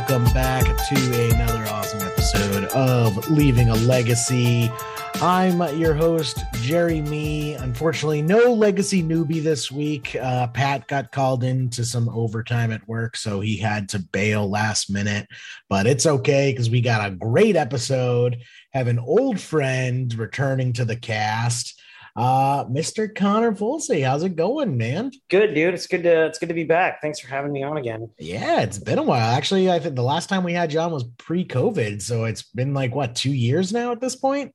Welcome back to another awesome episode of Leaving a Legacy. I'm your host, Jerry Mee. Unfortunately, no legacy newbie this week. Uh, Pat got called into some overtime at work, so he had to bail last minute. But it's okay because we got a great episode. Have an old friend returning to the cast. Uh, Mr. Connor Folse. how's it going, man? Good, dude. It's good to it's good to be back. Thanks for having me on again. Yeah, it's been a while. Actually, I think the last time we had John was pre-COVID, so it's been like what two years now at this point.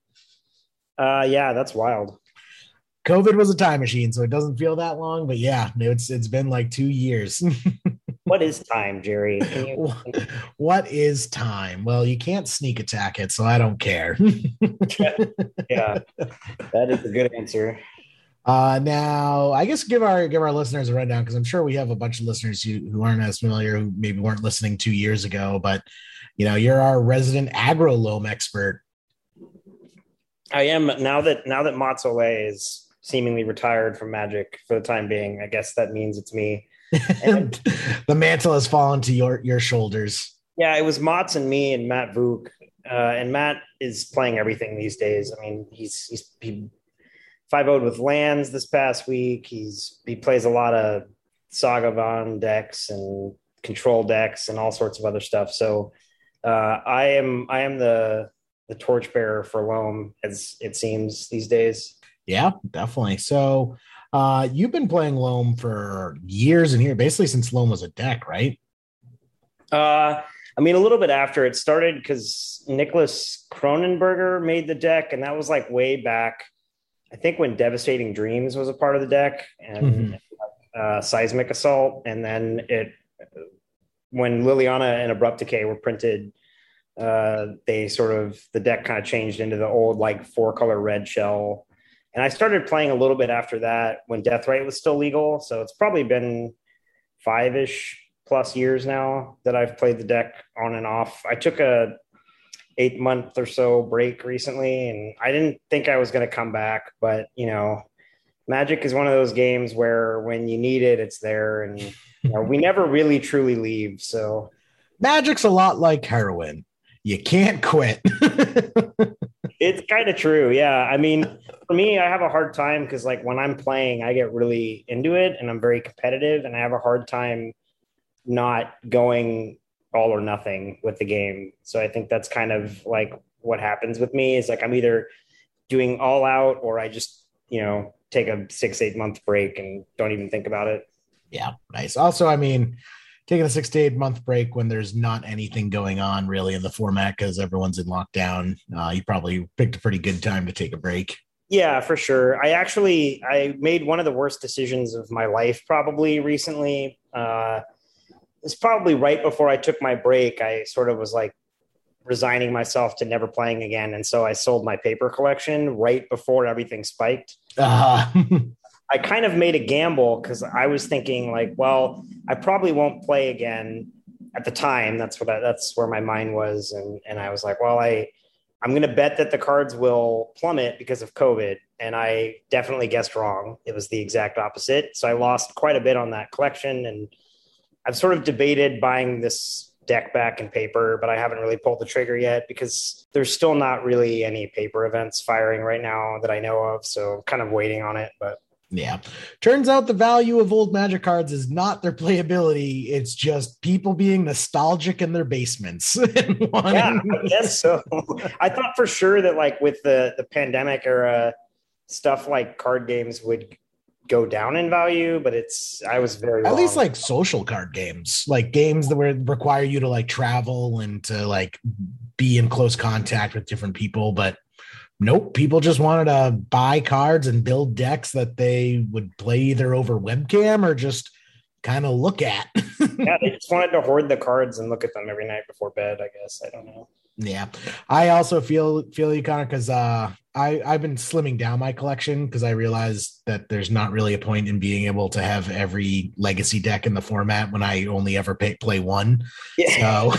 Uh, yeah, that's wild. COVID was a time machine, so it doesn't feel that long, but yeah, it's it's been like two years. what is time, Jerry? You- what is time? Well, you can't sneak attack it, so I don't care. yeah, that is a good answer. Uh, now, I guess give our give our listeners a rundown because I'm sure we have a bunch of listeners who, who aren't as familiar, who maybe weren't listening two years ago. But you know, you're our resident aggro loam expert. I am now that now that Matsole is seemingly retired from Magic for the time being. I guess that means it's me. And the mantle has fallen to your your shoulders. Yeah, it was Mats and me and Matt Vuk. Uh, and Matt is playing everything these days. I mean, he's he's he five would with lands this past week. He's he plays a lot of Ragavan decks and control decks and all sorts of other stuff. So uh, I am I am the the torchbearer for Loam, as it seems these days. Yeah, definitely. So uh, you've been playing Loam for years and here, basically since Loam was a deck, right? Uh, I mean, a little bit after it started because Nicholas Cronenberger made the deck, and that was like way back. I think when Devastating Dreams was a part of the deck, and Mhm. uh, Seismic Assault, and then it when Liliana and Abrupt Decay were printed, uh, they sort of the deck kind of changed into the old like four color red shell. And I started playing a little bit after that when death Deathrite was still legal. So it's probably been five ish plus years now that I've played the deck on and off. I took a eight month or so break recently, and I didn't think I was going to come back, but you know, Magic is one of those games where when you need it, it's there, and you know, we never really truly leave. So Magic's a lot like heroin. You can't quit. it's kind of true. Yeah. I mean, for me, I have a hard time because, like, when I'm playing, I get really into it and I'm very competitive, and I have a hard time not going all or nothing with the game. So I think that's kind of like what happens with me is like I'm either doing all out or I just, you know, take a six, eight month break and don't even think about it. yeah, nice. Also, I mean, taking a six to eight month break when there's not anything going on really in the format because everyone's in lockdown. Uh, you probably picked a pretty good time to take a break. Yeah, for sure. I actually I made one of the worst decisions of my life probably recently. Uh, it's probably right before I took my break. I sort of was like resigning myself to never playing again, and so I sold my paper collection right before everything spiked. Uh, I kind of made a gamble because I was thinking like, well, I probably won't play again at the time. That's what I, that's where my mind was, and and I was like, well, I I'm going to bet that the cards will plummet because of COVID, and I definitely guessed wrong. It was the exact opposite. So I lost quite a bit on that collection, and I've sort of debated buying this deck back in paper, but I haven't really pulled the trigger yet because there's still not really any paper events firing right now that I know of. So I'm kind of waiting on it, but. Yeah. Turns out the value of old magic cards is not their playability. It's just people being nostalgic in their basements. and yeah, I guess so. I thought for sure that like with the the pandemic era stuff like card games would go down in value, but it's I was very at wrong. least like social card games, like games that would require you to like travel and to like be in close contact with different people. But nope, people just wanted to buy cards and build decks that they would play either over webcam or just kind of look at. yeah, they just wanted to hoard the cards and look at them every night before bed. I guess I don't know. Yeah, I also feel feel you, Connor, because uh, I I've been slimming down my collection because I realized that there's not really a point in being able to have every legacy deck in the format when I only ever pay, play one. Yeah. So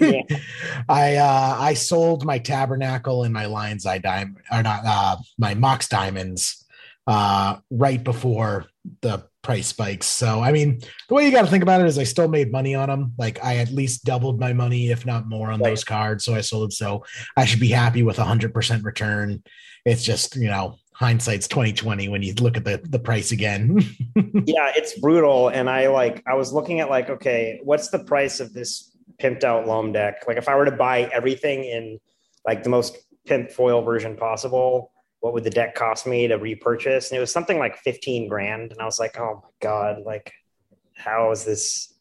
Yeah. I uh, I sold my tabernacle and my lion's eye diamond, or not uh, my mox diamonds, uh, right before the price spikes. So I mean, the way you got to think about it is, I still made money on them. Like I at least doubled my money, if not more, on Right. those cards. So I sold. So I should be happy with a hundred percent return. It's just you know hindsight's twenty twenty when you look at the the price again. yeah, it's brutal. And I like, I was looking at like, okay, what's the price of this pimped out loam deck? Like, if I were to buy everything in like the most pimp foil version possible, what would the deck cost me to repurchase? And it was something like 15 grand. And I was like, oh my God, like, how is this?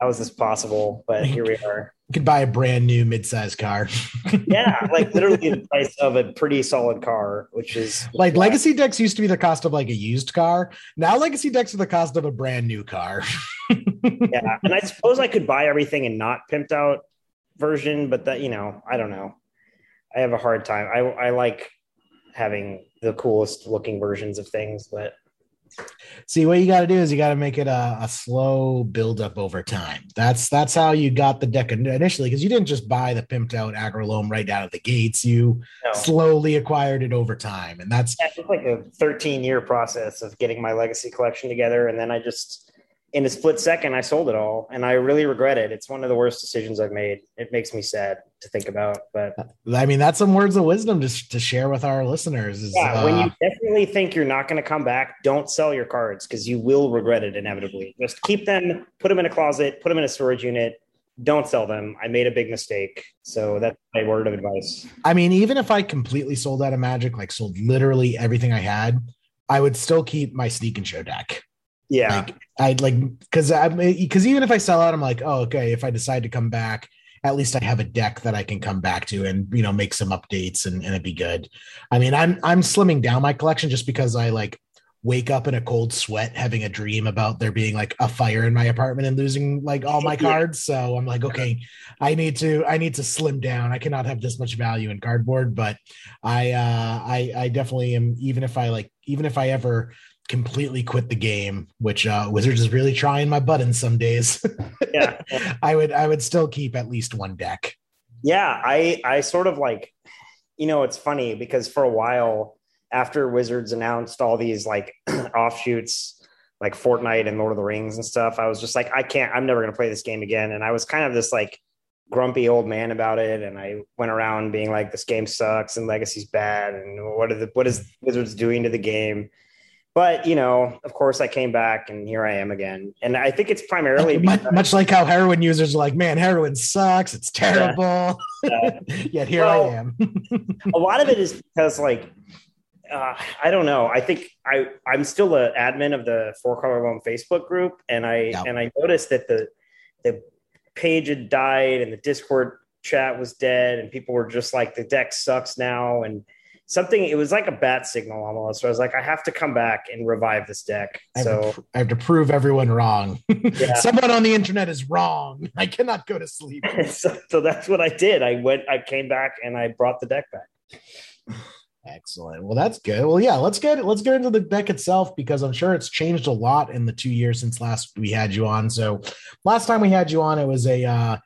How is this possible? But here we are. you could buy a brand new mid-size car. Yeah, like literally the price of a pretty solid car, which is like legacy decks used to be the cost of like a used car. Now legacy decks are the cost of a brand new car. yeah. And I suppose I could buy everything and not pimped out version, but that you know, I don't know. I have a hard time. I I like having the coolest looking versions of things, but See, what you got to do is you got to make it a, a slow build up over time. That's that's how you got the deck initially because you didn't just buy the pimped out aggroloam right out of the gates. You no. slowly acquired it over time, and that's Yeah, like a 13 year process of getting my legacy collection together, and then I just in a split second I sold it all, and I really regret it. It's one of the worst decisions I've made. It makes me sad to think about, but I mean that's some words of wisdom to, to share with our listeners. Is, Yeah, when uh, you definitely think you're not going to come back, don't sell your cards because you will regret it inevitably. Just keep them, put them in a closet, put them in a storage unit. Don't sell them. I made a big mistake. So that's my word of advice. I mean, even if I completely sold out of Magic, like sold literally everything I had, I would still keep my sneak and show deck. Yeah. Like I'd like because I'm because even if I sell out, I'm like, oh, okay. If I decide to come back, at least I have a deck that I can come back to and you know make some updates and, and it'd be good. I mean, I'm I'm slimming down my collection just because I like wake up in a cold sweat having a dream about there being like a fire in my apartment and losing like all my cards. So I'm like, okay, I need to I need to slim down. I cannot have this much value in cardboard, but I uh I I definitely am even if I like even if I ever completely quit the game, which uh Wizards is really trying my buttons some days. yeah. I would I would still keep at least one deck. Yeah. I, I sort of like, you know, it's funny because for a while after Wizards announced all these like offshoots, like Fortnite and Lord of the Rings and stuff, I was just like, I can't, I'm never going to play this game again. And I was kind of this like grumpy old man about it. And I went around being like, this game sucks and Legacy's bad. And what are the, what is Wizards doing to the game? But, you know, of course I came back and here I am again. And I think it's primarily Much, because- much like how heroin users are like, man, heroin sucks. It's terrible. Yeah. Yet here Well, I am. a lot of it is because like uh, I don't know. I think I I'm still an admin of the Four Color Loam Facebook group, and I and I noticed that the the page had died and the Discord chat was dead, and people were just like, the deck sucks now, and something. It was like a bat signal almost. So I was like, I have to come back and revive this deck. I have, So to, pr- I have to prove everyone wrong. Yeah. Someone on the internet is wrong. I cannot go to sleep. so, so that's what I did. I went, I came back, and I brought the deck back. Excellent. Well, that's good. Well, yeah, let's get let's get into the deck itself because I'm sure it's changed a lot in the two years since last we had you on. So, last time we had you on, it was a uh,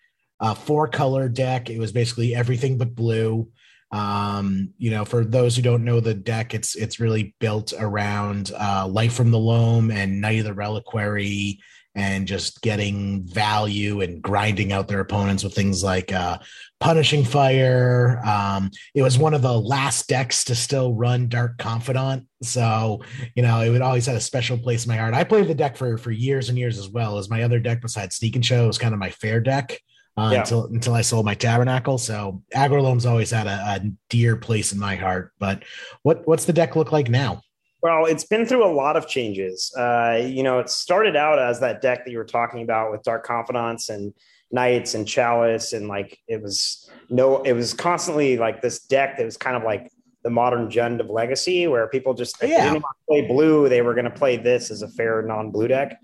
a four color deck. It was basically everything but blue. Um, you know, for those who don't know the deck, it's it's really built around uh, Life from the Loam and Knight of the Reliquary, and just getting value and grinding out their opponents with things like uh, Punishing Fire. Um, it was one of the last decks to still run Dark Confidant, so you know it would always had a special place in my heart. I played the deck for for years and years as well as my other deck besides Sneak and Show was kind of my fair deck uh, Yeah. until until I sold my Tabernacle. So Aggroloam's always had a, a dear place in my heart. But what what's the deck look like now? Well, it's been through a lot of changes. Uh, you know, it started out as that deck that you were talking about with Dark Confidants and Knights and Chalice, and like it was no, it was constantly like this deck that was kind of like the modern Jund of Legacy, where people just Yeah. didn't play blue, they were going to play this as a fair non-blue deck.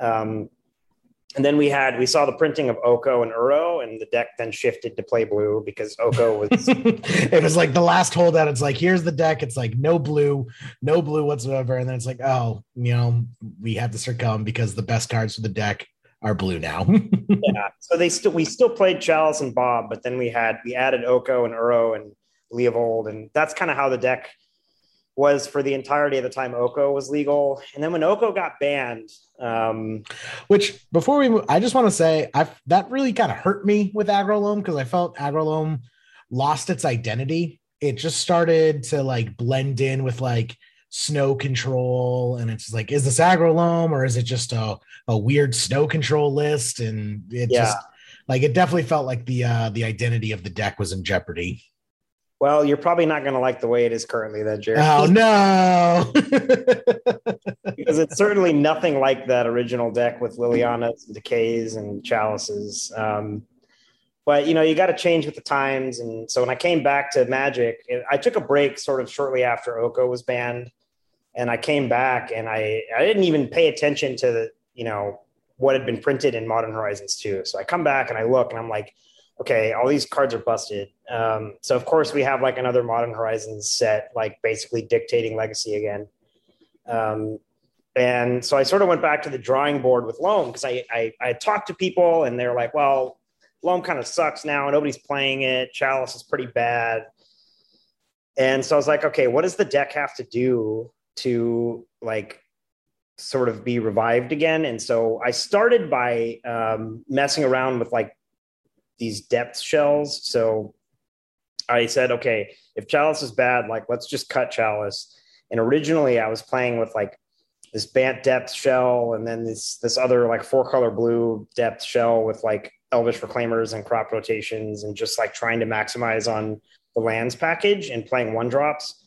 Um, and then we had we saw the printing of Oko and Uro, and the deck then shifted to play blue because Oko was it was like the last holdout. It's like here's the deck. It's like no blue, no blue whatsoever, and then it's like oh, you know, we have to succumb because the best cards for the deck are blue now. yeah. So they still we still played Chalice and Bob, but then we had we added Oko and Uro and Leovold, and that's kind of how the deck was for the entirety of the time Oko was legal. And then when Oko got banned, um, which before we move, I just want to say I that really kind of hurt me with Aggroloam because I felt Aggroloam lost its identity. It just started to like blend in with like snow control and it's like is this Aggroloam or is it just a, a weird snow control list and it yeah. just like it definitely felt like the uh the identity of the deck was in jeopardy well, you're probably not going to like the way it is currently, then, Jerry. Oh no! because it's certainly nothing like that original deck with Lilianas and Decays and Chalices. Um, but you know, you got to change with the times. And so when I came back to Magic, I took a break sort of shortly after Oko was banned, and I came back and I I didn't even pay attention to the you know what had been printed in Modern Horizons 2. So I come back and I look and I'm like okay, all these cards are busted. Um, so of course we have like another Modern Horizons set, like basically dictating Legacy again. Um, and so I sort of went back to the drawing board with Loam because I, I I talked to people and they're like, well, Loam kind of sucks now. Nobody's playing it. Chalice is pretty bad. And so I was like, okay, what does the deck have to do to like sort of be revived again? And so I started by um, messing around with like these depth shells. So I said, okay, if Chalice is bad, like let's just cut Chalice. And originally I was playing with like this Bant depth shell and then this this other like four color blue depth shell with like Elvish Reclaimers and crop rotations and just like trying to maximize on the lands package and playing one drops.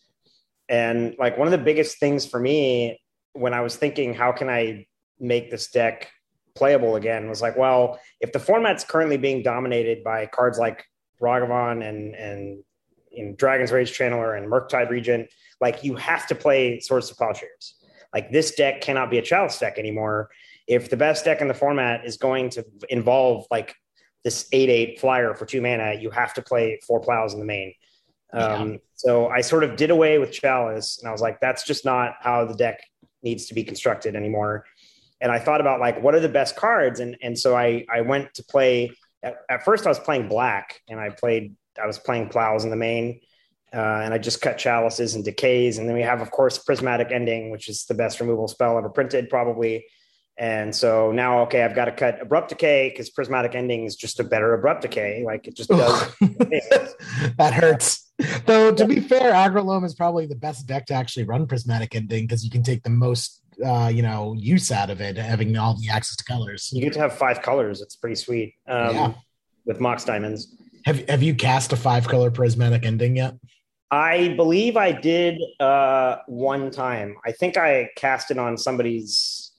And like one of the biggest things for me when I was thinking, how can I make this deck playable again was like, well, if the format's currently being dominated by cards like Ragavan and and in Dragon's Rage Channeler and Murktide Regent, like you have to play Swords to Plowshares. Like this deck cannot be a Chalice deck anymore. If the best deck in the format is going to involve like this eight eight flyer for two mana, you have to play four plows in the main. Um, yeah. So I sort of did away with Chalice, and I was like, that's just not how the deck needs to be constructed anymore and I thought about like what are the best cards, and and so I I went to play. At, at first, I was playing black, and I played I was playing plows in the main, uh, and I just cut chalices and decays, and then we have of course prismatic ending, which is the best removal spell ever printed, probably. And so now, okay, I've got to cut abrupt decay because prismatic ending is just a better abrupt decay. Like it just does. that hurts. Though to be fair, Aggroloam is probably the best deck to actually run prismatic ending because you can take the most uh, you know use out of it, having all the access to colors. You get to have five colors. It's pretty sweet. Um, yeah. With Mox diamonds. Have Have you cast a five color prismatic ending yet? I believe I did uh, one time. I think I cast it on somebody's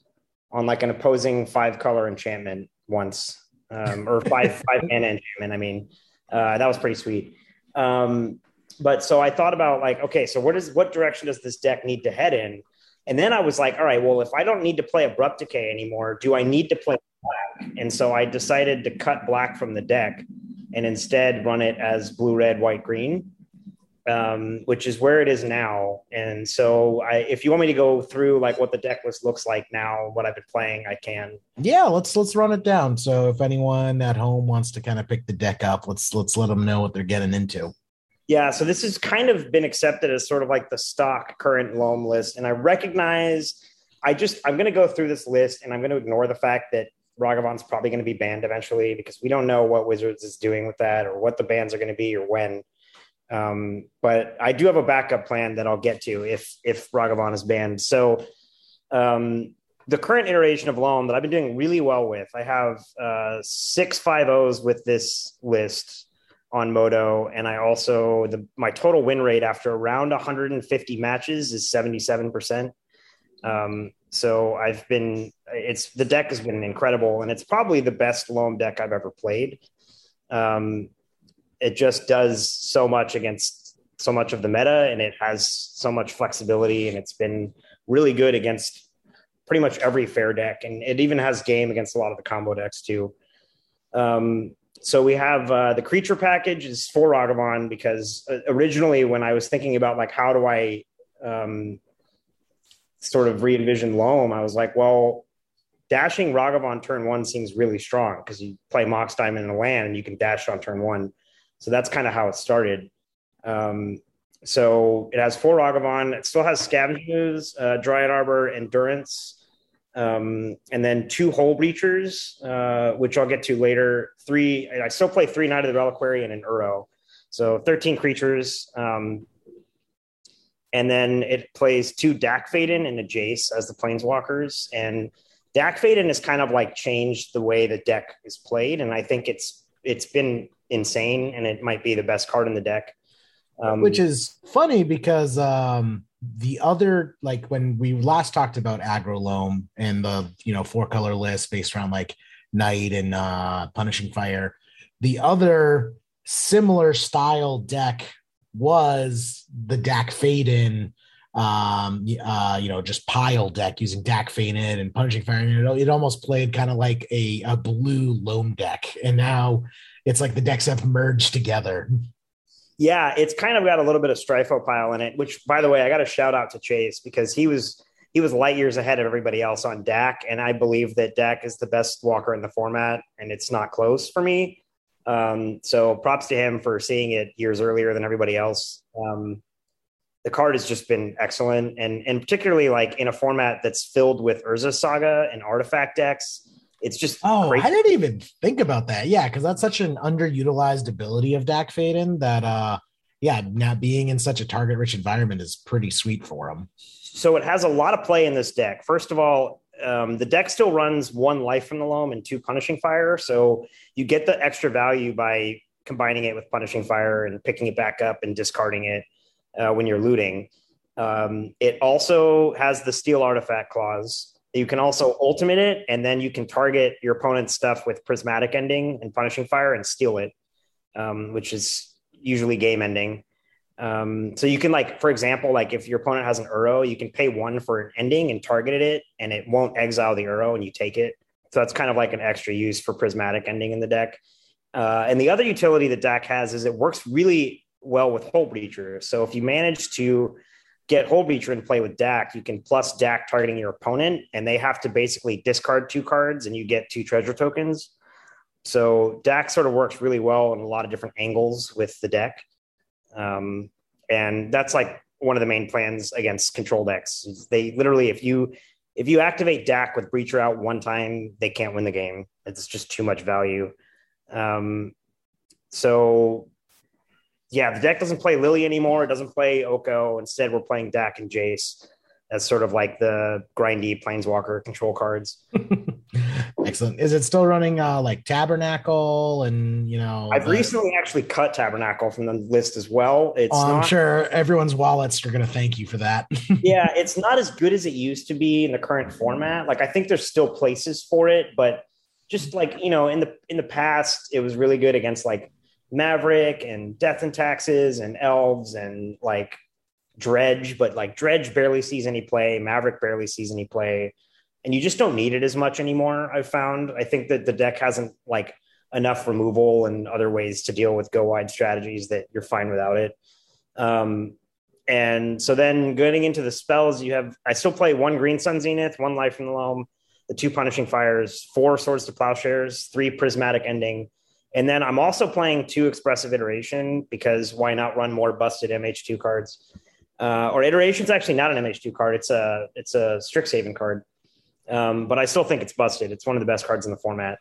on like an opposing five color enchantment once, um, or five five mana enchantment. I mean, uh, that was pretty sweet. Um, but so I thought about like, okay, so what is what direction does this deck need to head in? And then I was like, all right, well, if I don't need to play Abrupt Decay anymore, do I need to play black? And so I decided to cut black from the deck and instead run it as blue, red, white, green, um, which is where it is now. And so I, if you want me to go through like what the deck list looks like now, what I've been playing, I can. Yeah, let's let's run it down. So if anyone at home wants to kind of pick the deck up, let's let's let them know what they're getting into. Yeah, so this has kind of been accepted as sort of like the stock current loam list. And I recognize I just I'm gonna go through this list and I'm gonna ignore the fact that Ragavan's probably going to be banned eventually because we don't know what Wizards is doing with that or what the bans are going to be or when. Um, but I do have a backup plan that I'll get to if if Ragavan is banned. So um, the current iteration of Loam that I've been doing really well with, I have uh, six five O's with this list on Moto, and I also the my total win rate after around 150 matches is 77 percent. Um, so I've been it's the deck has been incredible, and it's probably the best loam deck I've ever played. Um, it just does so much against so much of the meta, and it has so much flexibility, and it's been really good against pretty much every fair deck, and it even has game against a lot of the combo decks too. Um, so we have uh, the creature package is for Ragavan because uh, originally when I was thinking about like how do I um, sort of re-envision Loam, I was like, well, dashing Ragavan turn one seems really strong because you play Mox Diamond in a land and you can dash on turn one. So that's kind of how it started. Um, so it has four Ragavan. It still has Scavenging Ooze, uh, Dryad Arbor, Endurance, um, and then two Hullbreachers, uh, which I'll get to later. Three, I still play three Knight of the Reliquary and an Uro. So 13 creatures. Um, and then it plays two Dack Fayden and a Jace as the Planeswalkers. And Dack Fayden has kind of like changed the way the deck is played. And I think it's it's been insane and it might be the best card in the deck. Um, Which is funny because um, the other like when we last talked about aggro loam and the you know four color list based around like night and uh punishing fire the other similar style deck was the Dack Fayden um uh you know just pile deck using Dack Fayden and punishing fire. It, it almost played kind of like a a blue loam deck. And now it's like the decks have merged together yeah, it's kind of got a little bit of Stryfo pile in it, which by the way, I got a shout out to Chase because he was he was light years ahead of everybody else on Dack. And I believe that Dack is the best walker in the format, and it's not close for me. Um, so props to him for seeing it years earlier than everybody else. Um, the card has just been excellent, and and particularly like in a format that's filled with Urza Saga and artifact decks. It's just oh, crazy. I didn't even think about that. Yeah, because that's such an underutilized ability of Dack Fayden that uh yeah, now being in such a target rich environment is pretty sweet for him. So it has a lot of play in this deck. First of all, um, the deck still runs one life from the loam and two punishing fire. So you get the extra value by combining it with punishing fire and picking it back up and discarding it uh, when you're looting. Um, it also has the steal artifact clause, you can also ultimate it, and then you can target your opponent's stuff with prismatic ending and punishing fire and steal it, um, which is usually game ending. Um, so you can like, for example, like if your opponent has an Uro, you can pay one for an ending and target it, and it won't exile the Uro, and you take it. So that's kind of like an extra use for prismatic ending in the deck. Uh, and the other utility that Dack has is it works really well with Hullbreacher. So if you manage to get Hullbreacher and play with Dack, you can plus Dack targeting your opponent, and they have to basically discard two cards, and you get two treasure tokens. So Dack sort of works really well in a lot of different angles with the deck, um, and that's like one of the main plans against control decks. They literally, if you if you activate Dack with Breacher out one time, they can't win the game. It's just too much value. Um, so yeah, the deck doesn't play Lily anymore. It doesn't play Oko. Instead, we're playing Dack and Jace as sort of like the grindy Planeswalker control cards. Excellent. Is it still running uh, like Tabernacle and you know? I've the... recently actually cut Tabernacle from the list as well. It's oh, I'm not... sure everyone's wallets are going to thank you for that. yeah, it's not as good as it used to be in the current format. Like I think there's still places for it, but just like you know, in the in the past, it was really good against like Maverick and Death and Taxes and Elves and like Dredge, but like Dredge barely sees any play. Maverick barely sees any play. And you just don't need it as much anymore. I've found. I think that the deck hasn't like enough removal and other ways to deal with go wide strategies that you're fine without it. Um, and so then getting into the spells, you have I still play one Green Sun Zenith, one Life from the Loam, the two Punishing Fires, four Swords to Plowshares, three Prismatic Ending, and then I'm also playing two expressive iteration because why not run more busted MH2 cards? Uh, or iteration is actually not an MH2 card. It's a it's a Strixhaven card. Um, but I still think it's busted. It's one of the best cards in the format.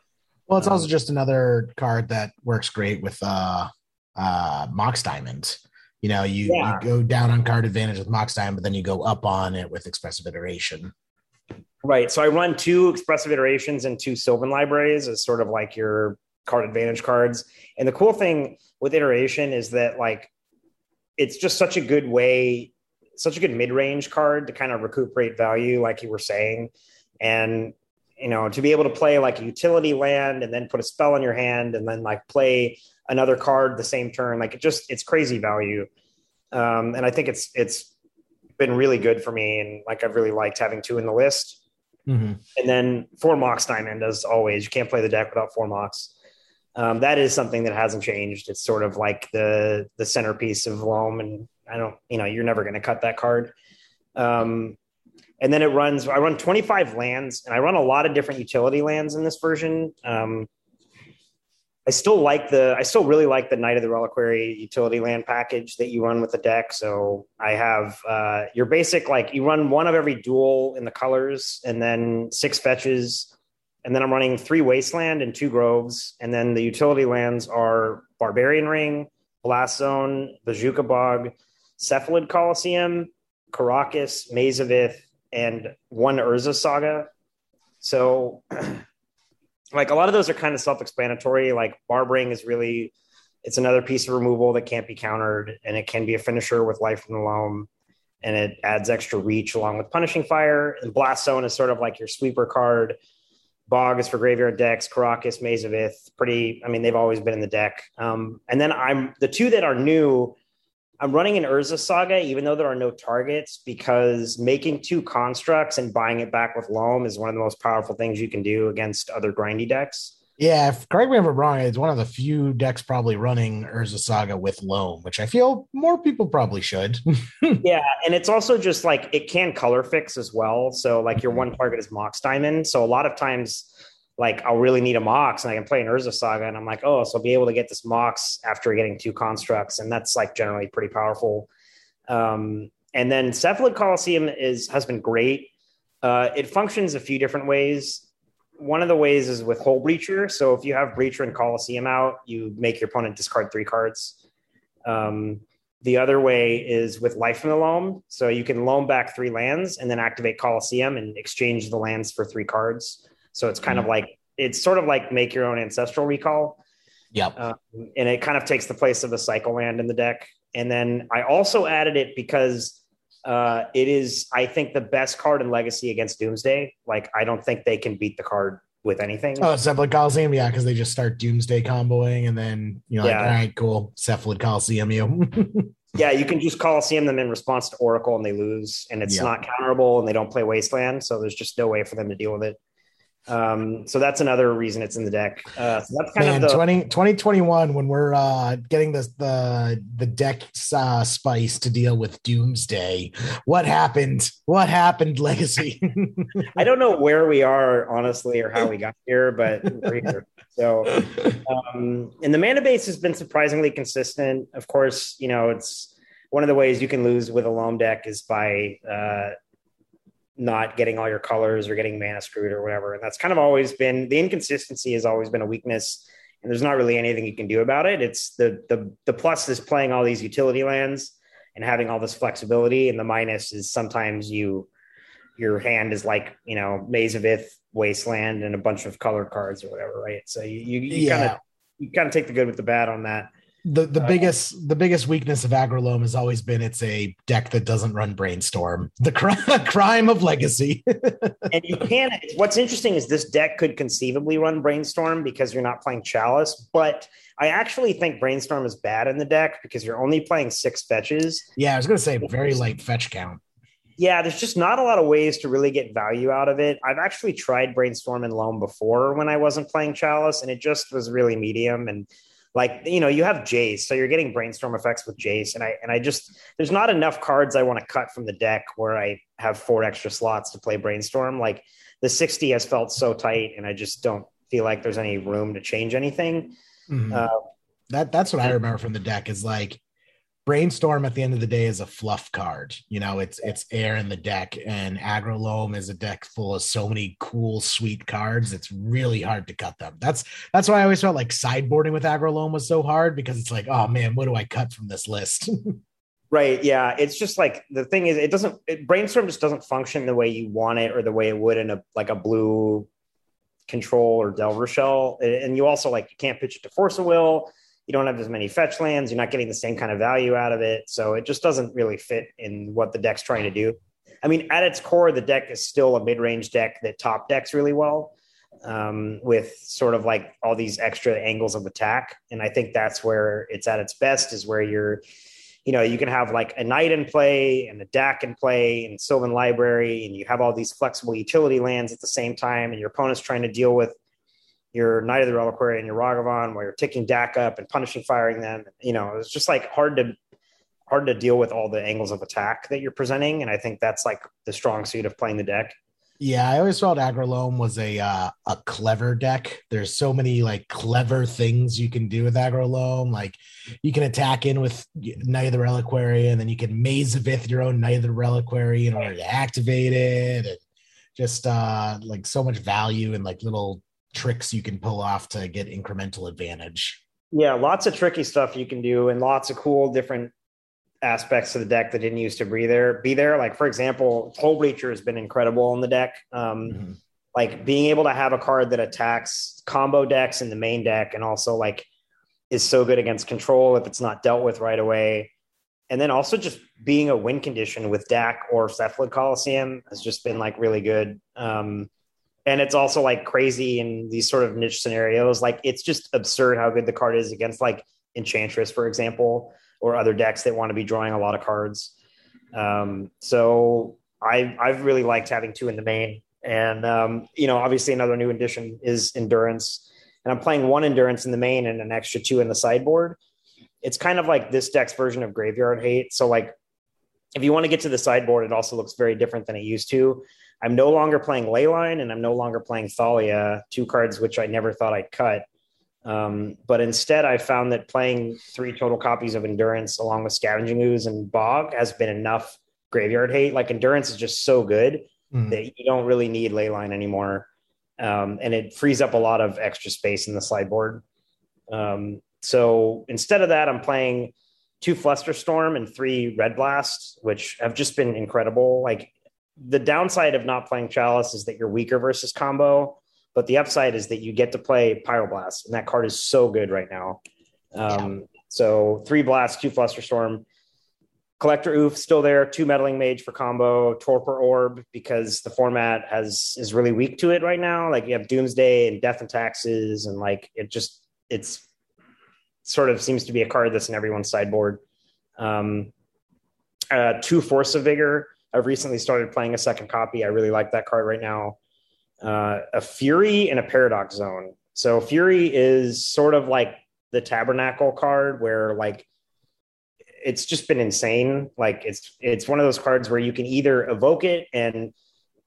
Well, it's um, also just another card that works great with uh, uh, Mox Diamond. You know, you, yeah. you go down on card advantage with Mox Diamond, but then you go up on it with expressive iteration. Right. So I run two expressive iterations and two Sylvan libraries as sort of like your card advantage cards. And the cool thing with iteration is that like it's just such a good way, such a good mid-range card to kind of recuperate value, like you were saying. And you know, to be able to play like a utility land and then put a spell in your hand and then like play another card the same turn, like it just it's crazy value. Um, and I think it's it's been really good for me, and like I've really liked having two in the list. Mhm. and then four Mox Diamond as always. You can't play the deck without four Mox. Um, that is something that hasn't changed. It's sort of like the the centerpiece of Loam, and I don't, you know, you're never going to cut that card. Um, and then it runs. I run 25 lands, and I run a lot of different utility lands in this version. Um, I still like the. I still really like the Knight of the Reliquary utility land package that you run with the deck. So I have uh, your basic like you run one of every dual in the colors, and then six fetches, and then I'm running three Wasteland and two Groves, and then the utility lands are Barbarian Ring, Blast Zone, Bojuka Bog, Cephalid Coliseum, Karakas, Maze of Ith, and one Urza Saga. So, like a lot of those are kind of self-explanatory. Like Barbering is really, it's another piece of removal that can't be countered, and it can be a finisher with Life from the Loam, and it adds extra reach along with Punishing Fire. And Blast Zone is sort of like your sweeper card. Bog is for graveyard decks. Karakas, Maze of Ith, pretty. I mean, they've always been in the deck. Um, and then I'm the two that are new. I'm running an Urza Saga, even though there are no targets, because making two constructs and buying it back with Loam is one of the most powerful things you can do against other grindy decks. Yeah, if correct me if I'm wrong, it's one of the few decks probably running Urza Saga with Loam, which I feel more people probably should. yeah, and it's also just like it can color fix as well. So like your one target is Mox Diamond. So a lot of times, like I'll really need a Mox, and I can play an Urza Saga, and I'm like, oh, so I'll be able to get this Mox after getting two constructs, and that's like generally pretty powerful. Um, and then Cephalid Coliseum is has been great. Uh, it functions a few different ways. One of the ways is with Hullbreacher. So if you have Breacher and Coliseum out, you make your opponent discard three cards. Um, the other way is with Life from the Loam. So you can Loam back three lands and then activate Coliseum and exchange the lands for three cards. So it's kind of like it's sort of like make your own ancestral recall. Yep. Um, and it kind of takes the place of a cycle land in the deck. And then I also added it because uh, it is, I think, the best card in Legacy against Doomsday. Like, I don't think they can beat the card with anything. Oh, Cephalid Coliseum, yeah, because they just start Doomsday comboing, and then you're like, Yeah. all right, cool, Cephalid Coliseum, you. Yeah, you can just Coliseum them in response to Oracle and they lose, and it's Yeah. not counterable, and they don't play Wasteland, so there's just no way for them to deal with it. Um, so that's another reason it's in the deck. Uh, so that's kind Man, of the 20, 2021, when we're uh, getting the the the deck uh, spice to deal with Doomsday, what happened? What happened, Legacy? I don't know where we are honestly or how we got here, but we're here. So, um, and the mana base has been surprisingly consistent. Of course, you know it's one of the ways you can lose with a loam deck is by uh, not getting all your colors or getting mana screwed or whatever. And that's kind of always been the inconsistency has always been a weakness. And there's not really anything you can do about it. It's the the the plus is playing all these utility lands and having all this flexibility, and the minus is sometimes you your hand is like you know Maze of Ith, Wasteland, and a bunch of colored cards or whatever, right? So you you, you kind of you kind of take the good with the bad on that. The the Uh, biggest the biggest weakness of Aggroloam has always been it's a deck that doesn't run Brainstorm. The cri- crime of Legacy. and you can what's interesting is this deck could conceivably run brainstorm because you're not playing chalice but i actually think brainstorm is bad in the deck because you're only playing six fetches yeah, I was gonna say very light fetch count. yeah there's just not a lot of ways to really get value out of it i've actually tried brainstorm and loam before when i wasn't playing chalice and it just was really medium and like you know you have jace so you're getting brainstorm effects with jace and i and i just there's not enough cards i want to cut from the deck where i have four extra slots to play brainstorm like the 60 has felt so tight and i just don't feel like there's any room to change anything Mhm. uh, that that's what I remember from the deck is like brainstorm at the end of the day is a fluff card. You know, it's it's air in the deck, and Aggroloam is a deck full of so many cool, sweet cards. It's really hard to cut them. That's that's why I always felt like sideboarding with Aggroloam was so hard because it's like, oh man, what do I cut from this list? Right. Yeah. It's just like the thing is, it doesn't. It, brainstorm just doesn't function the way you want it or the way it would in a like a blue control or Delver shell. And you also like you can't pitch it to Force of Will. You don't have as many fetch lands. You're not getting the same kind of value out of it. So it just doesn't really fit in what the deck's trying to do. I mean, at its core, the deck is still a mid-range deck that top decks really well um, with sort of like all these extra angles of attack. And I think that's where it's at its best is where you're you know, you can have like a knight in play and a Dack in play and Sylvan Library, and you have all these flexible utility lands at the same time, and your opponent's trying to deal with your Knight of the Reliquary and your Ragavan while you're ticking Dack up and punishing firing them. You know, it's just like hard to hard to deal with all the angles of attack that you're presenting. And I think that's like the strong suit of playing the deck. Yeah, I always felt Aggroloam was a uh, a clever deck. There's so many like clever things you can do with Aggroloam. Like you can attack in with Knight of the Reliquary, and then you can Maze of Ith your own Knight of the Reliquary in order to activate it, and just uh like so much value and like little tricks you can pull off to get incremental advantage. Yeah, lots of tricky stuff you can do, and lots of cool different aspects of the deck that didn't used to be there. Be there, like for example, Hullbreacher has been incredible in the deck. Um, mm-hmm. Like being able to have a card that attacks combo decks in the main deck, and also like is so good against control if it's not dealt with right away. And then also just being a win condition with Dack or Cephalid Coliseum has just been like really good. Um, and it's also like crazy in these sort of niche scenarios. Like it's just absurd how good the card is against like Enchantress, for example or other decks that want to be drawing a lot of cards. Um, so I I've really liked having two in the main, and um, you know obviously another new addition is endurance, and I'm playing one endurance in the main and an extra two in the sideboard. It's kind of like this deck's version of Graveyard Hate. So like if you want to get to the sideboard, it also looks very different than it used to. I'm no longer playing Leyline and I'm no longer playing Thalia, two cards which I never thought I'd cut. Um, but instead, I found that playing three total copies of Endurance along with Scavenging Ooze and Bog has been enough graveyard hate. Like Endurance is just so good mm. that you don't really need Leyline anymore. Um, and it frees up a lot of extra space in the sideboard. Um, so instead of that, I'm playing two Flusterstorm and three Red Blast, which have just been incredible. Like the downside of not playing Chalice is that you're weaker versus combo but the upside is that you get to play Pyroblast, and that card is so good right now. Um, yeah. So three blasts, two Flusterstorm. Collector Ouphe still there, two meddling mage for combo, torpor orb because the format has is really weak to it right now. Like you have Doomsday and Death and Taxes, and like it just it's sort of seems to be a card that's in everyone's sideboard. Um, uh, two Force of Vigor. I've recently started playing a second copy. I really like that card right now uh, a Fury and a Paradox Zone. So Fury is sort of like the Tabernacle card where like it's just been insane. Like it's it's one of those cards where you can either evoke it and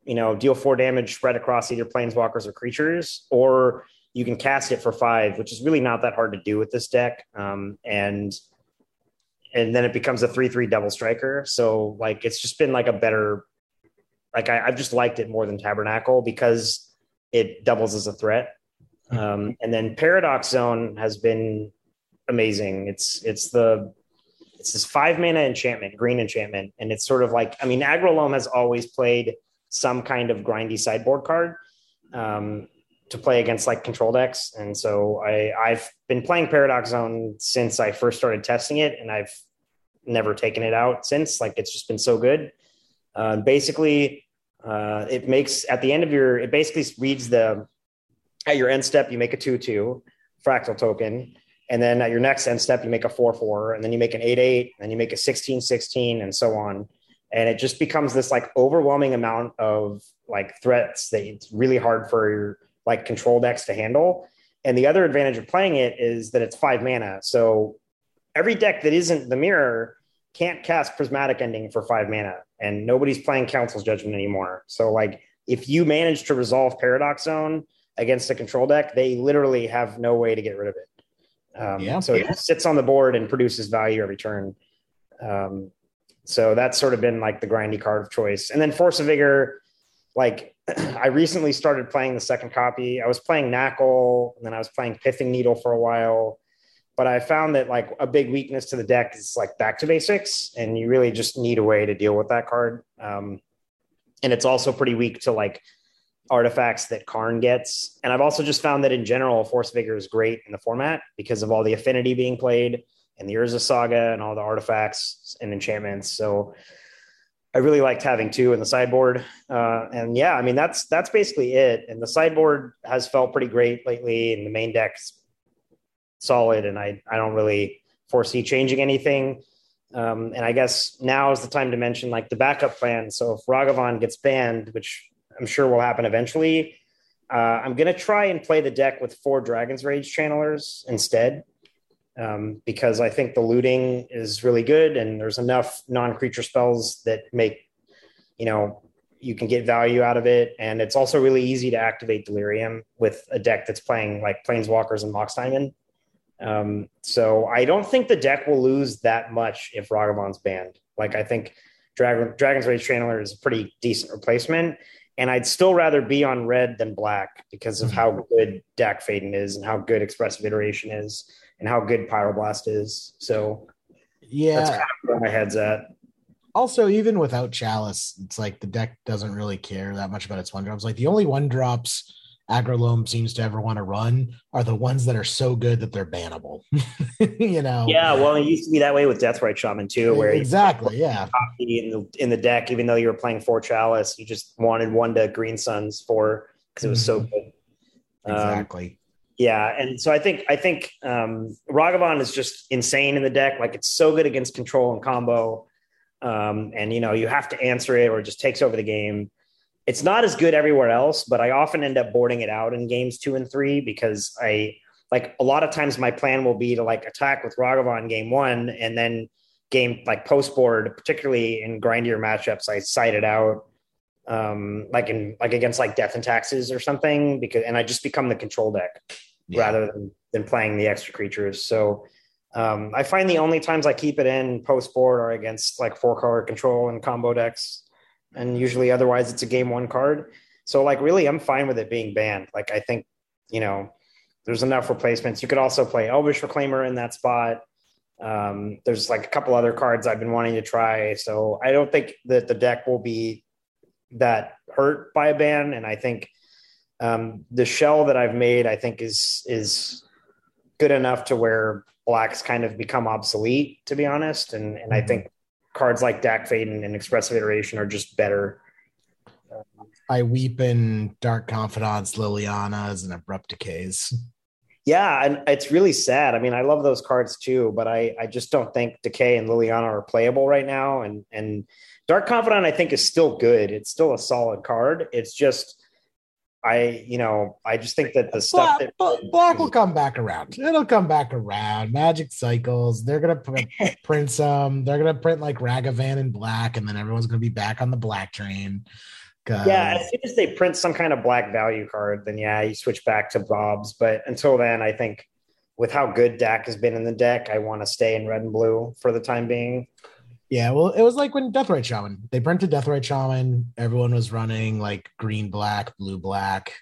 you know deal four damage spread across either planeswalkers or creatures, or you can cast it for five, which is really not that hard to do with this deck. Um, and and then it becomes a three three double striker. So like it's just been like a better like I, have just liked it more than Tabernacle because it doubles as a threat. Um, and then Paradox Zone has been amazing. It's it's the it's this five mana enchantment, green enchantment, and it's sort of like I mean, Aggroloam has always played some kind of grindy sideboard card um, to play against like control decks, and so I I've been playing Paradox Zone since I first started testing it, and I've never taken it out since. Like it's just been so good. Uh, basically, uh, it makes at the end of your, it basically reads the, at your end step, you make a 2 2 fractal token. And then at your next end step, you make a 4 4, and then you make an 8 8, and you make a 16 16, and so on. And it just becomes this like overwhelming amount of like threats that it's really hard for your like control decks to handle. And the other advantage of playing it is that it's five mana. So every deck that isn't the mirror can't cast prismatic ending for five mana and nobody's playing council's judgment anymore so like if you manage to resolve paradox zone against a control deck they literally have no way to get rid of it um, yeah, so yeah. it sits on the board and produces value every turn um, so that's sort of been like the grindy card of choice and then force of vigor like i recently started playing the second copy i was playing knackle and then i was playing pithing needle for a while but I found that like a big weakness to the deck is like back to basics, and you really just need a way to deal with that card. Um, and it's also pretty weak to like artifacts that Karn gets. And I've also just found that in general, Force Vigor is great in the format because of all the affinity being played and the Urza Saga and all the artifacts and enchantments. So I really liked having two in the sideboard. Uh, and yeah, I mean that's that's basically it. And the sideboard has felt pretty great lately, and the main deck's solid, and I I don't really foresee changing anything. Um, and I guess now is the time to mention like the backup plan. So if Ragavan gets banned, which I'm sure will happen eventually, uh, I'm going to try and play the deck with four Dragon's Rage channelers instead. Um, because I think the looting is really good and there's enough non creature spells that make, you know, you can get value out of it. And it's also really easy to activate Delirium with a deck that's playing like Planeswalkers and Mox Diamond. Um, so I don't think the deck will lose that much if Ragavan's banned. Like I think Dragon, Dragon's Rage Channeler is a pretty decent replacement. And I'd still rather be on red than black because of how good Dack Fayden is and how good Expressive Iteration is and how good Pyroblast is. So Yeah. that's kind of where my head's at. also even without chalice it's like the deck doesn't really care that much about its one drops like the only one drops aggroloam seems to ever want to run are the ones that are so good that they're bannable you know Yeah, well, it used to be that way with Deathrite Shaman too, where exactly yeah in the in the deck, even though you were playing four Chalice, you just wanted one to Green Suns for because it was so Mhm. good. Um, exactly Yeah, and so I think I think um, Ragavan is just insane in the deck. Like it's so good against control and combo, um, and you know you have to answer it or it just takes over the game. It's not as good everywhere else, but I often end up boarding it out in games two and three because I like a lot of times my plan will be to like attack with Ragavan game one and then game like post board, particularly in grindier matchups, I side it out um like in like against like death and taxes or something because and I just become the control deck Yeah. rather than, than playing the extra creatures. So um, I find the only times I keep it in post board are against like four color control and combo decks. And usually otherwise it's a game one card. So like really I'm fine with it being banned. Like I think, you know, there's enough replacements. You could also play Elvish Reclaimer in that spot. Um, there's like a couple other cards I've been wanting to try. So I don't think that the deck will be that hurt by a ban. And I think um, the shell that I've made, I think is is good enough to where blacks kind of become obsolete, to be honest. And and I think cards like Dack Fayden and Expressive Iteration are just better. i weep in dark confidants lilianas and abrupt decays Yeah, and it's really sad. I mean, I love those cards too, but I I just don't think Decay and Liliana are playable right now. And and Dark Confidant, I think, is still good. It's still a solid card. It's just I, you know, I just think that the stuff black, that black will come back around it'll come back around magic cycles they're gonna print, print some they're gonna print like ragavan in black and then everyone's gonna be back on the black train 'Cause- Yeah, as soon as they print some kind of black value card, then yeah, you switch back to Bob's. But until then, I think with how good Dack has been in the deck, I want to stay in red and blue for the time being. Yeah, well, it was like when Death Deathrite Shaman. They printed Death Deathrite Shaman. Everyone was running like green, black, blue, black,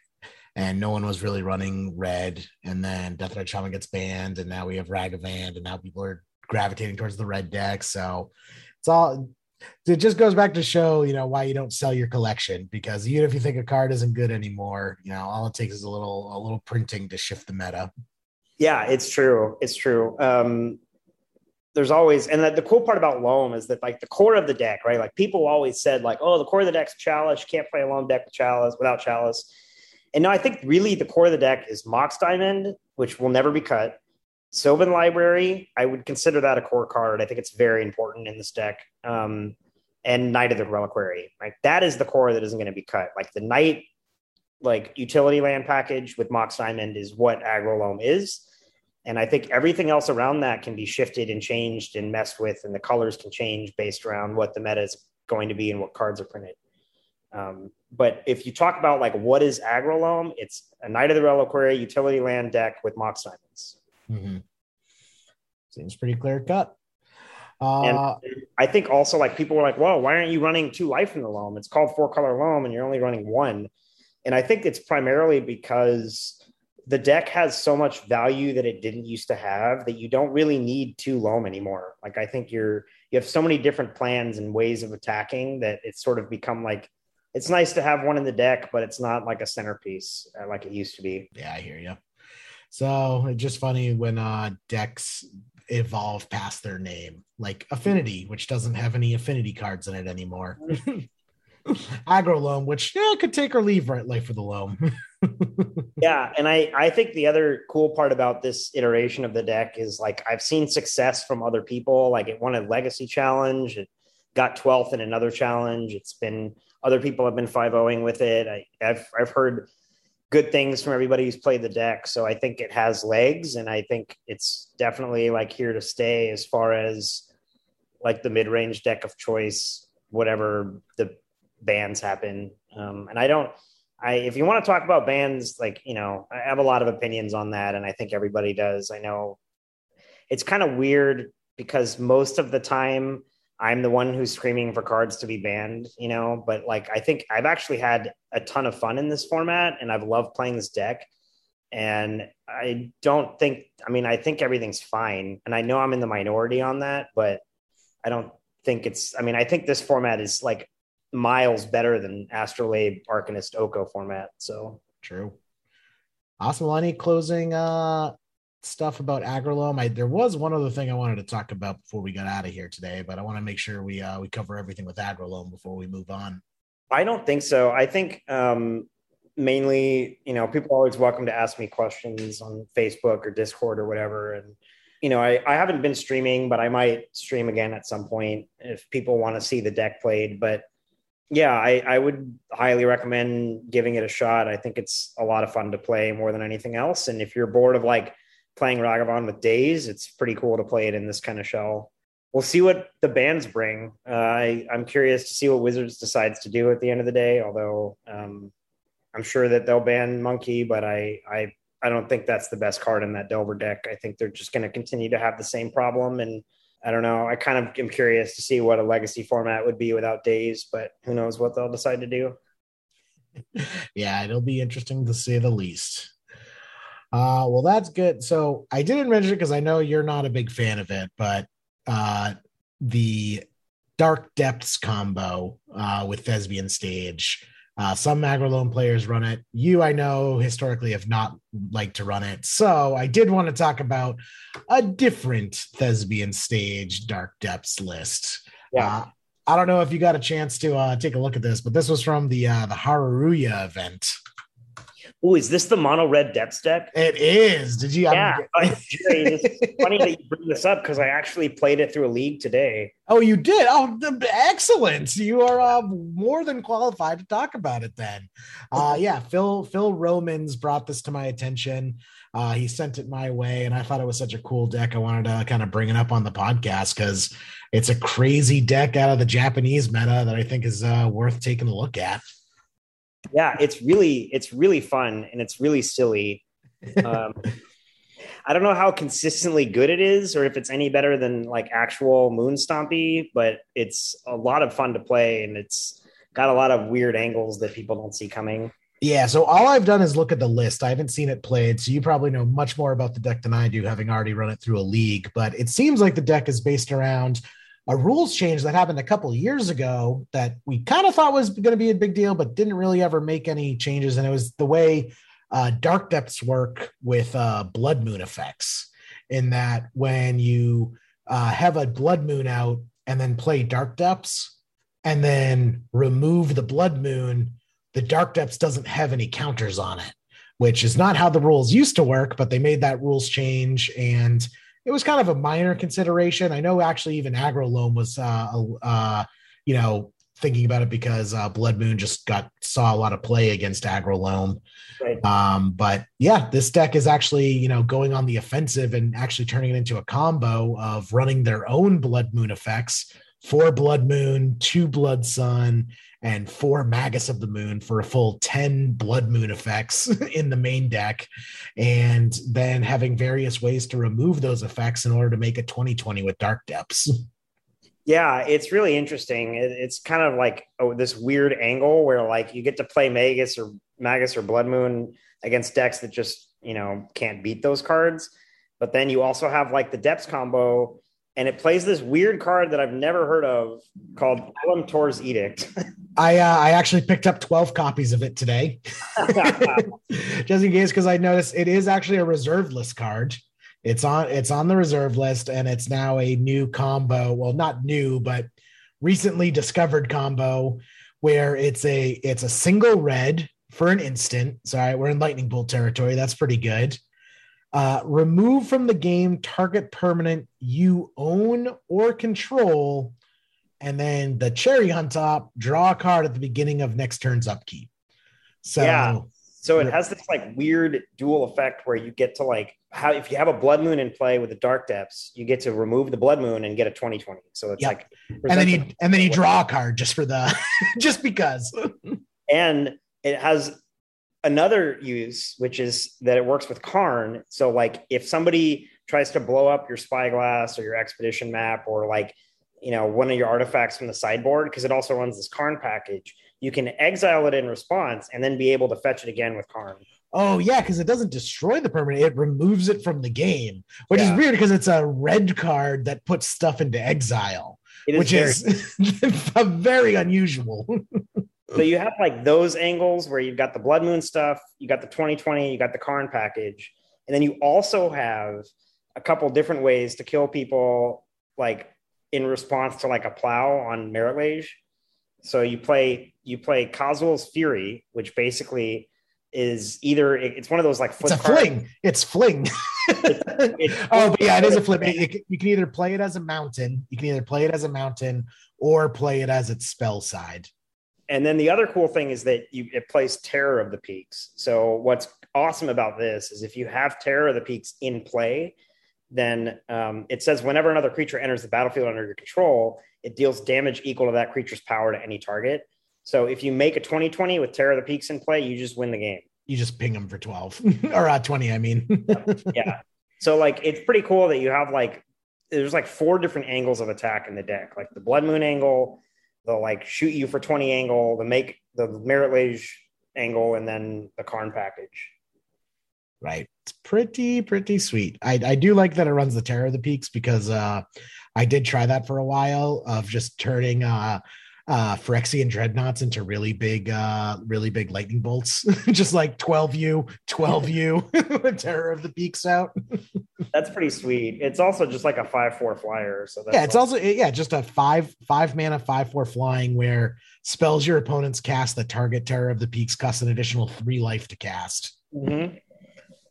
and no one was really running red. And then Death Deathrite Shaman gets banned, and now we have Ragavan, and now people are gravitating towards the red deck. So it's all. It just goes back to show, you know, why you don't sell your collection because even if you think a card isn't good anymore, you know, all it takes is a little, a little printing to shift the meta. Yeah, it's true. It's true. Um, there's always, and the, cool part about Loam is that like the core of the deck, right? Like people always said, like, oh, the core of the deck's Chalice. You can't play a Loam deck with Chalice without Chalice. And now I think really the core of the deck is Mox Diamond, which will never be cut. Sylvan Library, I would consider that a core card. I think it's very important in this deck. Um, and Knight of the Reliquary, right? That is the core that isn't going to be cut. Like the Knight, like utility land package with Mox Diamond is what Aggro Loam is. And I think everything else around that can be shifted and changed and messed with, and the colors can change based around what the meta is going to be and what cards are printed. Um, but if you talk about like what is Aggro Loam, it's a Knight of the Reliquary utility land deck with Mox Diamonds. Mm-hmm. Seems pretty clear cut. Uh, And I think also like people were like, "Whoa, why aren't you running two life in the loam? It's called four color loam, and you're only running one." And I think it's primarily because the deck has so much value that it didn't used to have that you don't really need two loam anymore. Like I think you're you have so many different plans and ways of attacking that it's sort of become like it's nice to have one in the deck, but it's not like a centerpiece uh, like it used to be. Yeah, I hear you. So it's just funny when uh decks evolve past their name, like Affinity, which doesn't have any affinity cards in it anymore. aggro loam, which yeah, could take or leave right life for the loam. yeah, and I I think the other cool part about this iteration of the deck is like I've seen success from other people. Like it won a legacy challenge, it got 12th in another challenge. It's been other people have been 5-0ing with it. I, I've I've heard good things from everybody who's played the deck. So I think it has legs, and I think it's definitely like here to stay as far as like the mid range deck of choice, whatever the bans happen. Um, and I don't, I if you want to talk about bans, like you know, I have a lot of opinions on that, and I think everybody does. I know it's kind of weird because most of the time I'm the one who's screaming for cards to be banned, you know, but like I think I've actually had a ton of fun in this format and I've loved playing this deck. And I don't think, I mean, I think everything's fine. And I know I'm in the minority on that, but I don't think it's, I mean, I think this format is like miles better than Astrolabe Arcanist Oko format. So true. Awesome. Lenny, closing uh stuff about aggroloam. I there was one other thing I wanted to talk about before we got out of here today, but I want to make sure we uh, we cover everything with aggroloam before we move on. I don't think so. I think um, mainly, you know, people are always welcome to ask me questions on Facebook or Discord or whatever. And you know, I, I haven't been streaming, but I might stream again at some point if people want to see the deck played. But yeah, I, I would highly recommend giving it a shot. I think it's a lot of fun to play more than anything else. And if you're bored of like playing Ragavan with Daze, it's pretty cool to play it in this kind of shell. We'll see what the bands bring. Uh, I, I'm curious to see what Wizards decides to do at the end of the day. Although um, I'm sure that they'll ban Monkey, but I, I I don't think that's the best card in that Delver deck. I think they're just going to continue to have the same problem. And I don't know. I kind of am curious to see what a legacy format would be without Daze, but who knows what they'll decide to do. Yeah, it'll be interesting to say the least. Uh, well, that's good. So I didn't mention it because I know you're not a big fan of it, but uh, the Dark Depths combo uh, with Thespian Stage. Uh, some Aggroloam players run it. You, I know, historically have not liked to run it. So I did want to talk about a different Thespian Stage Dark Depths list. Yeah. Uh, I don't know if you got a chance to uh, take a look at this, but this was from the uh, the Hareruya event. Oh, is this the mono red depths deck? It is. Did you? Yeah. it's funny that you bring this up because I actually played it through a league today. Oh, you did? Oh, excellent. You are uh, more than qualified to talk about it then. Uh, yeah, Phil Phil Romans brought this to my attention. Uh, he sent it my way, and I thought it was such a cool deck. I wanted to kind of bring it up on the podcast because it's a crazy deck out of the Japanese meta that I think is uh, worth taking a look at yeah it's really it's really fun and it's really silly. Um, i don't know how consistently good it is or if it's any better than like actual moon stompy but it's a lot of fun to play and it's got a lot of weird angles that people don't see coming. Yeah so all i've done is look at the list. I haven't seen it played so you probably know much more about the deck than i do having already run it through a league but it seems like the deck is based around a rules change that happened a couple of years ago that we kind of thought was going to be a big deal, but didn't really ever make any changes. And it was the way uh, dark depths work with uh, blood moon effects, in that when you uh, have a blood moon out and then play dark depths and then remove the blood moon, the dark depths doesn't have any counters on it, which is not how the rules used to work, but they made that rules change and it was kind of a minor consideration. I know actually even Aggroloam was, uh, uh, you know, thinking about it because uh, Blood Moon just got saw a lot of play against Aggroloam. Right. Um, but yeah, this deck is actually you know going on the offensive and actually turning it into a combo of running their own Blood Moon effects for Blood Moon, two Blood Sun, and four Magus of the Moon for a full 10 Blood Moon effects in the main deck, and then having various ways to remove those effects in order to make a 2020 with Dark Depths. Yeah, it's really interesting. It's kind of like oh, this weird angle where like you get to play Magus or Magus or Blood Moon against decks that just you know can't beat those cards, but then you also have like the Depths combo and it plays this weird card that I've never heard of called Alim Edict. I uh, I actually picked up 12 copies of it today, just in case, because I noticed it is actually a reserve list card. It's on it's on the reserve list, and it's now a new combo. Well, not new, but recently discovered combo where it's a it's a single red for an instant. Sorry, we're in lightning bolt territory. That's pretty good. Uh, remove from the game target permanent you own or control, and then the cherry on top. Draw a card at the beginning of next turn's upkeep. So Yeah. So it has this like weird dual effect where you get to like how if you have a blood moon in play with the dark depths, you get to remove the blood moon and get a 2020. So it's Yep. like and then you and then you draw a card just for the just because. and it has another use, which is that it works with Karn. So like if somebody tries to blow up your spyglass or your expedition map or like you know one of your artifacts from the sideboard because it also runs this Karn package, you can exile it in response and then be able to fetch it again with Karn. Oh yeah, because it doesn't destroy the permanent; it removes it from the game, which Yeah. is weird because it's a red card that puts stuff into exile, is which very is very unusual. So you have like those angles where you've got the Blood Moon stuff, you got the 2020, you got the Karn package, and then you also have a couple different ways to kill people, like in response to like a plow on Marit Lage. So you play you play Kazuul's Fury, which basically is either it's one of those like It's a flip cards. fling. It's fling. It's- oh, but yeah, it is a flip. It- you can either play it as a mountain. You can either play it as a mountain or play it as its spell side. And then the other cool thing is that you it plays Terror of the Peaks. So what's awesome about this is if you have Terror of the Peaks in play, then um, it says whenever another creature enters the battlefield under your control, it deals damage equal to that creature's power to any target. So if you make a 2020 with Terror of the Peaks in play, you just win the game. You just ping them for twelve or uh, twenty. I mean, Yeah. so like it's pretty cool that you have like there's like four different angles of attack in the deck, like the Blood Moon angle, the like shoot you for 20 angle, the make the Marit Lage angle, and then the Karn package. right? It's pretty pretty sweet. I I do like that it runs the Terror of the Peaks because uh I did try that for a while of just turning uh uh Phyrexian dreadnoughts into really big uh really big lightning bolts just like 12u 12u with terror of the peaks out That's pretty sweet. It's also just like a five four flyer. So that's yeah it's also yeah just a five five mana five four flying where spells your opponents cast the target terror of the peaks cost an additional three life to cast Mhm.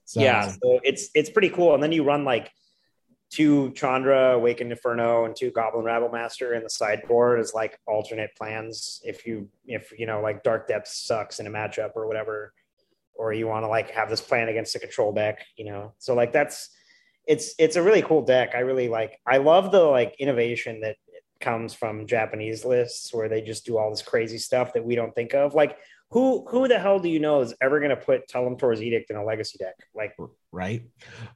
so yeah. So it's it's pretty cool. And then you run like two Chandra, Awakened Inferno, and two Goblin Rabblemaster in the sideboard as like alternate plans if you if you know like Dark Depths sucks in a matchup or whatever, or you want to like have this plan against a control deck, you know. So like that's it's it's a really cool deck. I really like I love the like innovation that comes from Japanese lists where they just do all this crazy stuff that we don't think of. Like who who the hell do you know is ever going to put Telim'Tor's Edict in a legacy deck? Like right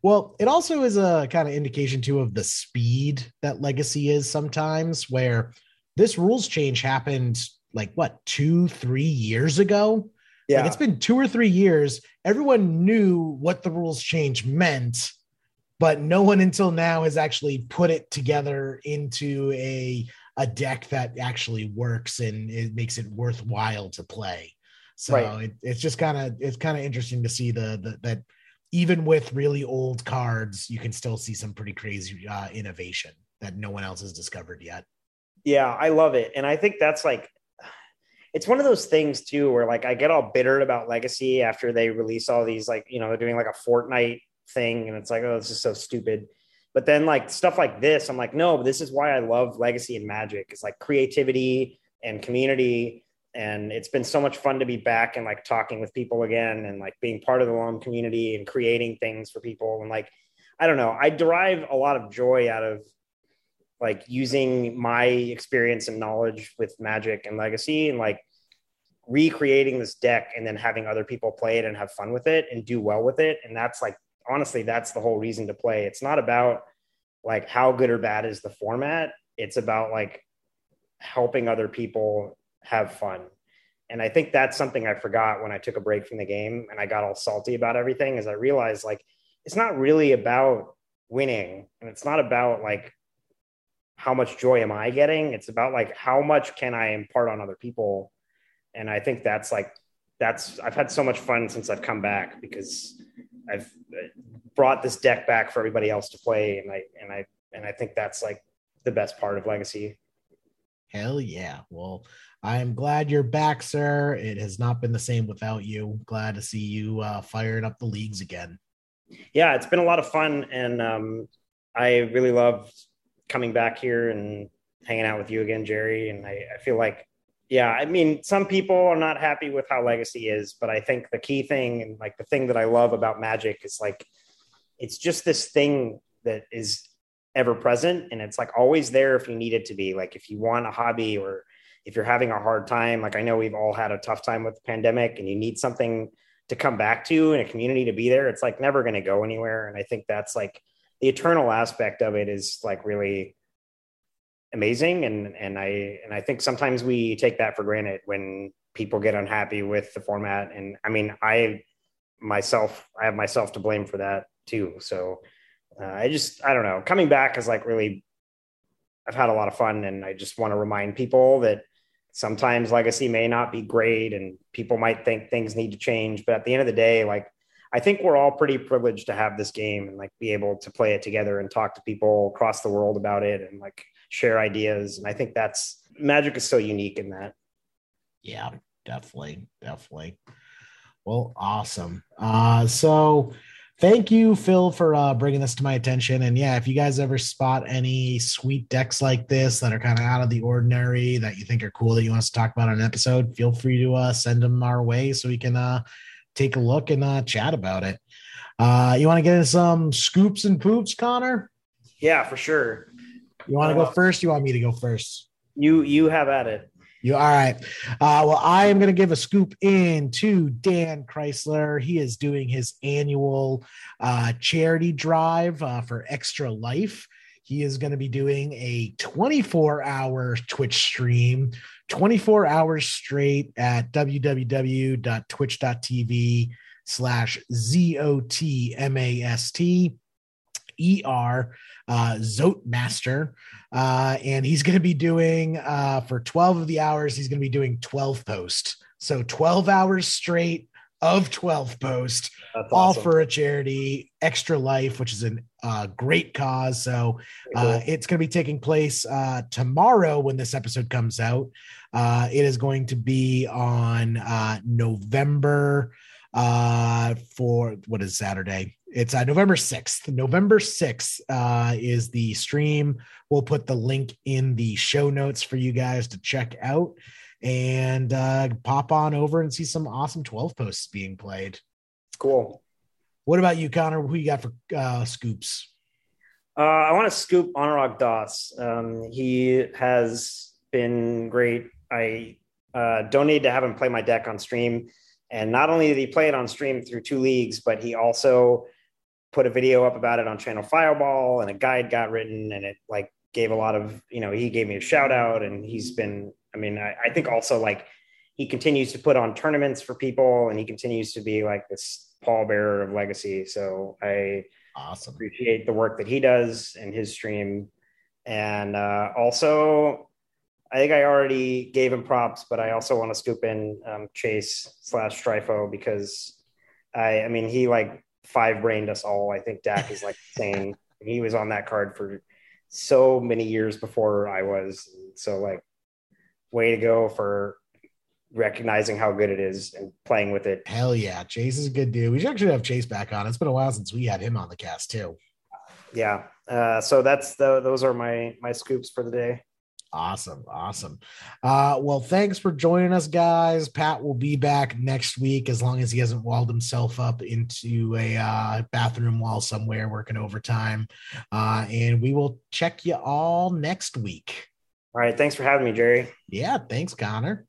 well it also is a kind of indication too of the speed that legacy is sometimes where this rules change happened like what two three years ago yeah, Like it's been two or three years. Everyone knew what the rules change meant, but no one until now has actually put it together into a a deck that actually works and it makes it worthwhile to play. So Right. it, it's just kind of it's kind of interesting to see the, the that even with really old cards, you can still see some pretty crazy uh, innovation that no one else has discovered yet. Yeah, I love it. And I think that's like it's one of those things too where like I get all bitter about Legacy after they release all these like, you know, they're doing like a Fortnite thing and it's like, oh, this is so stupid. But then like stuff like this, I'm like, no, this is why I love Legacy and Magic. It's like creativity and community. And it's been so much fun to be back and like talking with people again and like being part of the loam community and creating things for people. And like, I don't know, I derive a lot of joy out of like using my experience and knowledge with magic and legacy and like recreating this deck and then having other people play it and have fun with it and do well with it. And that's like honestly that's the whole reason to play. It's not about like how good or bad is the format. It's about like helping other people have fun and i think that's something i forgot when i took a break from the game and i got all salty about everything is i realized like it's not really about winning and it's not about like how much joy am I getting? It's about like how much can I impart on other people. And I think that's like that's I've had so much fun since I've come back because I've uh, brought this deck back for everybody else to play and I and I and I think that's like the best part of legacy. Hell yeah. Well, I'm glad you're back, sir. It has not been the same without you. Glad to see you uh, firing up the leagues again. Yeah, it's been a lot of fun, and um, I really loved coming back here and hanging out with you again, Jerry. And I, I feel like, yeah, I mean, some people are not happy with how Legacy is, but I think the key thing and like the thing that I love about Magic is like it's just this thing that is ever present and it's like always there if you need it to be. Like if you want a hobby or if you're having a hard time, like I know we've all had a tough time with the pandemic and you need something to come back to and a community to be there, it's like never going to go anywhere. And I think that's like the eternal aspect of it is like really amazing. And, and I, and I think sometimes we take that for granted when people get unhappy with the format. And I mean, I myself, I have myself to blame for that too. So uh, I just, I don't know, coming back is like really, I've had a lot of fun and I just want to remind people that sometimes legacy may not be great and people might think things need to change. But at the end of the day, like, I think we're all pretty privileged to have this game and like be able to play it together and talk to people across the world about it and like share ideas. And I think that's magic is so unique in that. Yeah, definitely. Definitely. Well, awesome. Uh, so thank you, Phil, for uh, bringing this to my attention. And yeah, if you guys ever spot any sweet decks like this that are kind of out of the ordinary that you think are cool that you want us to talk about on an episode, feel free to uh, send them our way so we can uh, take a look and uh, chat about it. Uh, you want to get into some scoops and poops, Connor? Yeah, for sure. You want to go first? You want me to go first? You you have at it. You all right? Uh, well, I am going to give a scoop in to Dan Chrysler. He is doing his annual uh, charity drive uh, for Extra Life. He is going to be doing a 24 hour Twitch stream, 24 hours straight at www.twitch.tv slash Z-O-T-M-A-S-T E-R uh, Zotmaster. Uh, and he's going to be doing uh, for 12 of the hours, he's going to be doing 12 posts. So 12 hours straight of 12 posts, That's all for a charity, Extra Life, which is a uh, great cause. So uh, Cool. it's going to be taking place uh, tomorrow when this episode comes out. Uh, it is going to be on uh, November uh, for what is Saturday? It's uh, November 6th. November 6th uh, is the stream. We'll put the link in the show notes for you guys to check out and uh, pop on over and see some awesome 12 posts being played. cool. What about you, Connor? Who you got for uh, scoops? Uh, I want to scoop Anuraag Das. Um, he has been great. I uh, don't need to have him play my deck on stream. And not only did he play it on stream through two leagues, but he also put a video up about it on Channel Fireball and a guide got written and it like gave a lot of, you know, he gave me a shout out and he's been, I mean, I, I think also like he continues to put on tournaments for people and he continues to be like this pallbearer of legacy. So I, Awesome. appreciate the work that he does in his stream. And uh, also, I think I already gave him props, but I also want to scoop in um, Chase slash Stryfo because I, I mean, he like five brained us all. I think Dack is like insane. He was on that card for so many years before I was. So, like, way to go for recognizing how good it is and playing with it. Hell yeah. Chase is a good dude. We should actually have Chase back on. It's been a while since we had him on the cast, too. Yeah. Uh, so that's the those are my my scoops for the day. Awesome. Awesome. Uh, well, thanks for joining us, guys. Pat will be back next week as long as he hasn't walled himself up into a uh, bathroom wall somewhere working overtime. Uh, and we will check you all next week. All right. Thanks for having me, Jerry. Yeah. Thanks, Connor.